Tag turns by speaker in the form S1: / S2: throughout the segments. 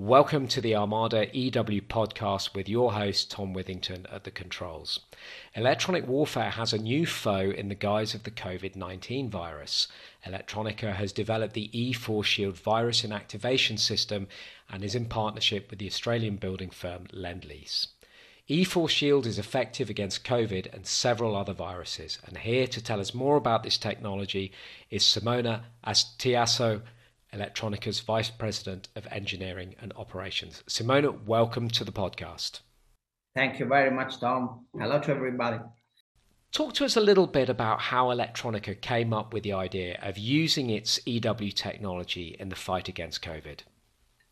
S1: Welcome to the Armada EW podcast with your host, Tom Withington, at the controls. Electronic warfare has a new foe in the guise of the COVID 19 virus. Elettronica has developed the E4 Shield virus inactivation system and is in partnership with the Australian building firm Lendlease. E4 Shield is effective against COVID and several other viruses. And here to tell us more about this technology is Simona Astiaso, Elettronica's Vice President of Engineering and Operations. Simona, welcome to the podcast.
S2: Thank you very much, Tom. Hello to everybody.
S1: Talk to us a little bit about how Elettronica came up with the idea of using its EW technology in the fight against COVID.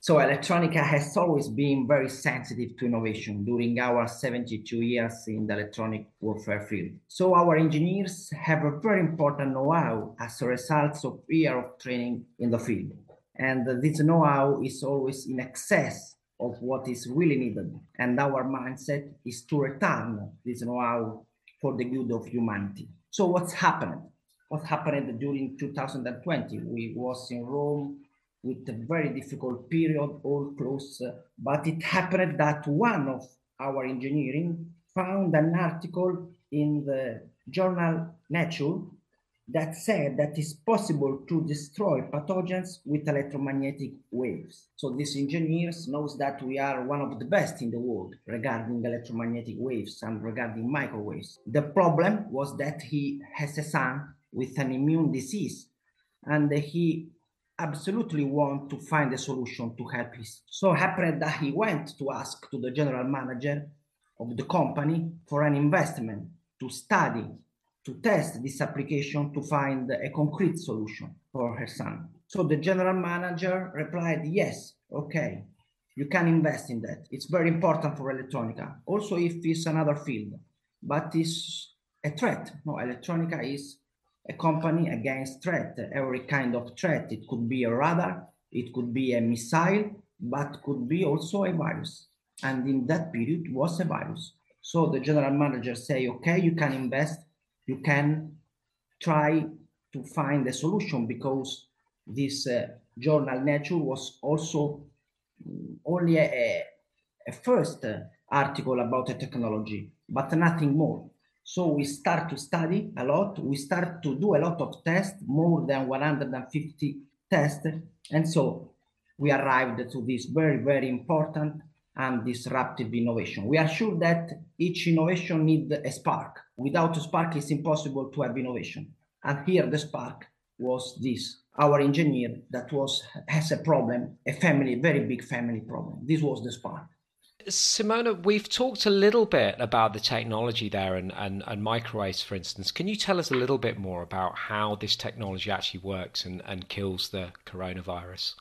S2: So Elettronica has always been very sensitive to innovation during our 72 years in the electronic warfare field. So our engineers have a very important know-how as a result of years of training in the field. And this know-how is always in excess of what is really needed. And our mindset is to return this know-how for the good of humanity. So what's happened? What happened during 2020? We was in Rome with a very difficult period, all close. Uh, but it happened that one of our engineering found an article in the journal Nature that said that it's possible to destroy pathogens with electromagnetic waves. So this engineer knows that we are one of the best in the world regarding electromagnetic waves and regarding microwaves. The problem was that he has a son with an immune disease and he absolutely want to find a solution to help his. So happened that he went to ask to the general manager of the company for an investment to study, to test this application to find a concrete solution for her son. So the general manager replied, yes, okay, you can invest in that. It's very important for Elettronica. Also, if it's another field, but it's a threat. No, Elettronica is a company against threat, every kind of threat. It could be a radar, it could be a missile, but could be also a virus. And in that period was a virus. So the general manager say, okay, you can invest, you can try to find a solution because this uh, journal Nature was also only a, a first article about the technology, but nothing more. So we start to study a lot. We start to do a lot of tests, more than 150 tests. And so we arrived to this very, very important and disruptive innovation. We are sure that each innovation needs a spark. Without a spark, it's impossible to have innovation. And here the spark was this. Our engineer that was has a problem, a family, very big family problem. This was the spark.
S1: Simona, we've talked a little bit about the technology there and, and, and microwaves, for instance. Can you tell us a little bit more about how this technology actually works and, and kills the coronavirus?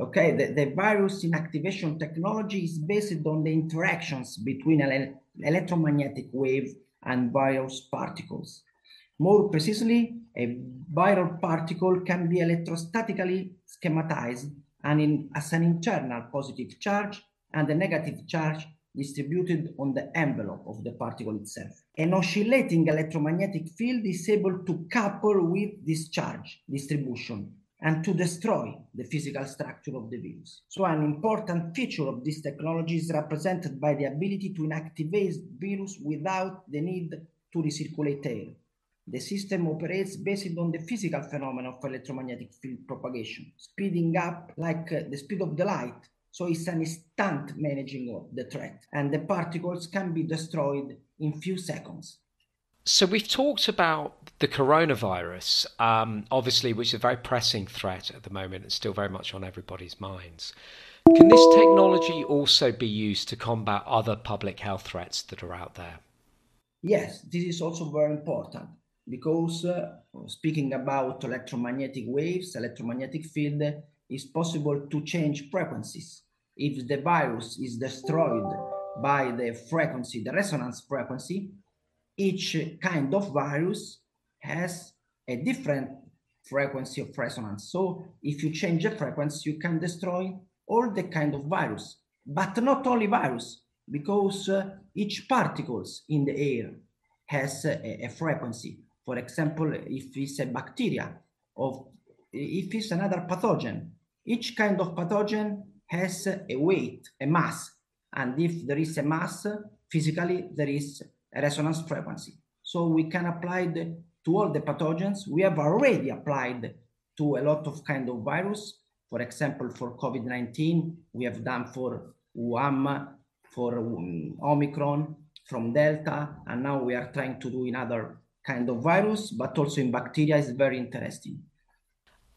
S2: Okay, the, the virus inactivation technology is based on the interactions between electromagnetic wave and virus particles. More precisely, a viral particle can be electrostatically schematized and in, as an internal positive charge and the negative charge distributed on the envelope of the particle itself. An oscillating electromagnetic field is able to couple with this charge distribution and to destroy the physical structure of the virus. So an important feature of this technology is represented by the ability to inactivate virus without the need to recirculate air. The system operates based on the physical phenomenon of electromagnetic field propagation, speeding up like the speed of the light so it's an instant managing of the threat, and the particles can be destroyed in few seconds.
S1: So we've talked about the coronavirus, um, obviously, which is a very pressing threat at the moment and still very much on everybody's minds. Can this technology also be used to combat other public health threats that are out there?
S2: Yes, this is also very important because uh, speaking about electromagnetic waves, electromagnetic field, it's possible to change frequencies. If the virus is destroyed by the frequency, the resonance frequency, each kind of virus has a different frequency of resonance. So if you change the frequency, you can destroy all the kind of virus, but not only virus, because uh, each particles in the air has a, a, frequency. For example, if it's a bacteria, or if it's another pathogen, each kind of pathogen has a weight, a mass. And if there is a mass, physically there is a resonance frequency. So we can apply the, to all the pathogens. We have already applied to a lot of kind of virus. For example, for COVID-19, we have done for Wuhan, for Omicron, from Delta, and now we are trying to do in other kind of virus, but also in bacteria is very interesting.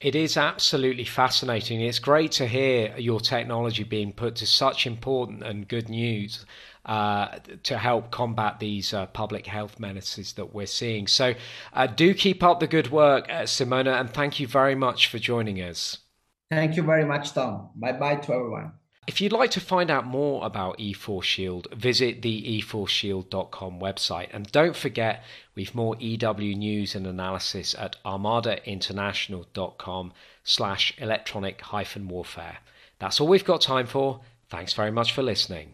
S1: It is absolutely fascinating. It's great to hear your technology being put to such important and good news uh, to help combat these uh, public health menaces that we're seeing. So, uh, do keep up the good work, uh, Simona, and thank you very much for joining us.
S2: Thank you very much, Tom. Bye bye to everyone.
S1: If you'd like to find out more about E4 Shield, visit the e4shield.com website. And don't forget, we've more EW news and analysis at armadainternational.com slash electronic hyphen warfare. That's all we've got time for. Thanks very much for listening.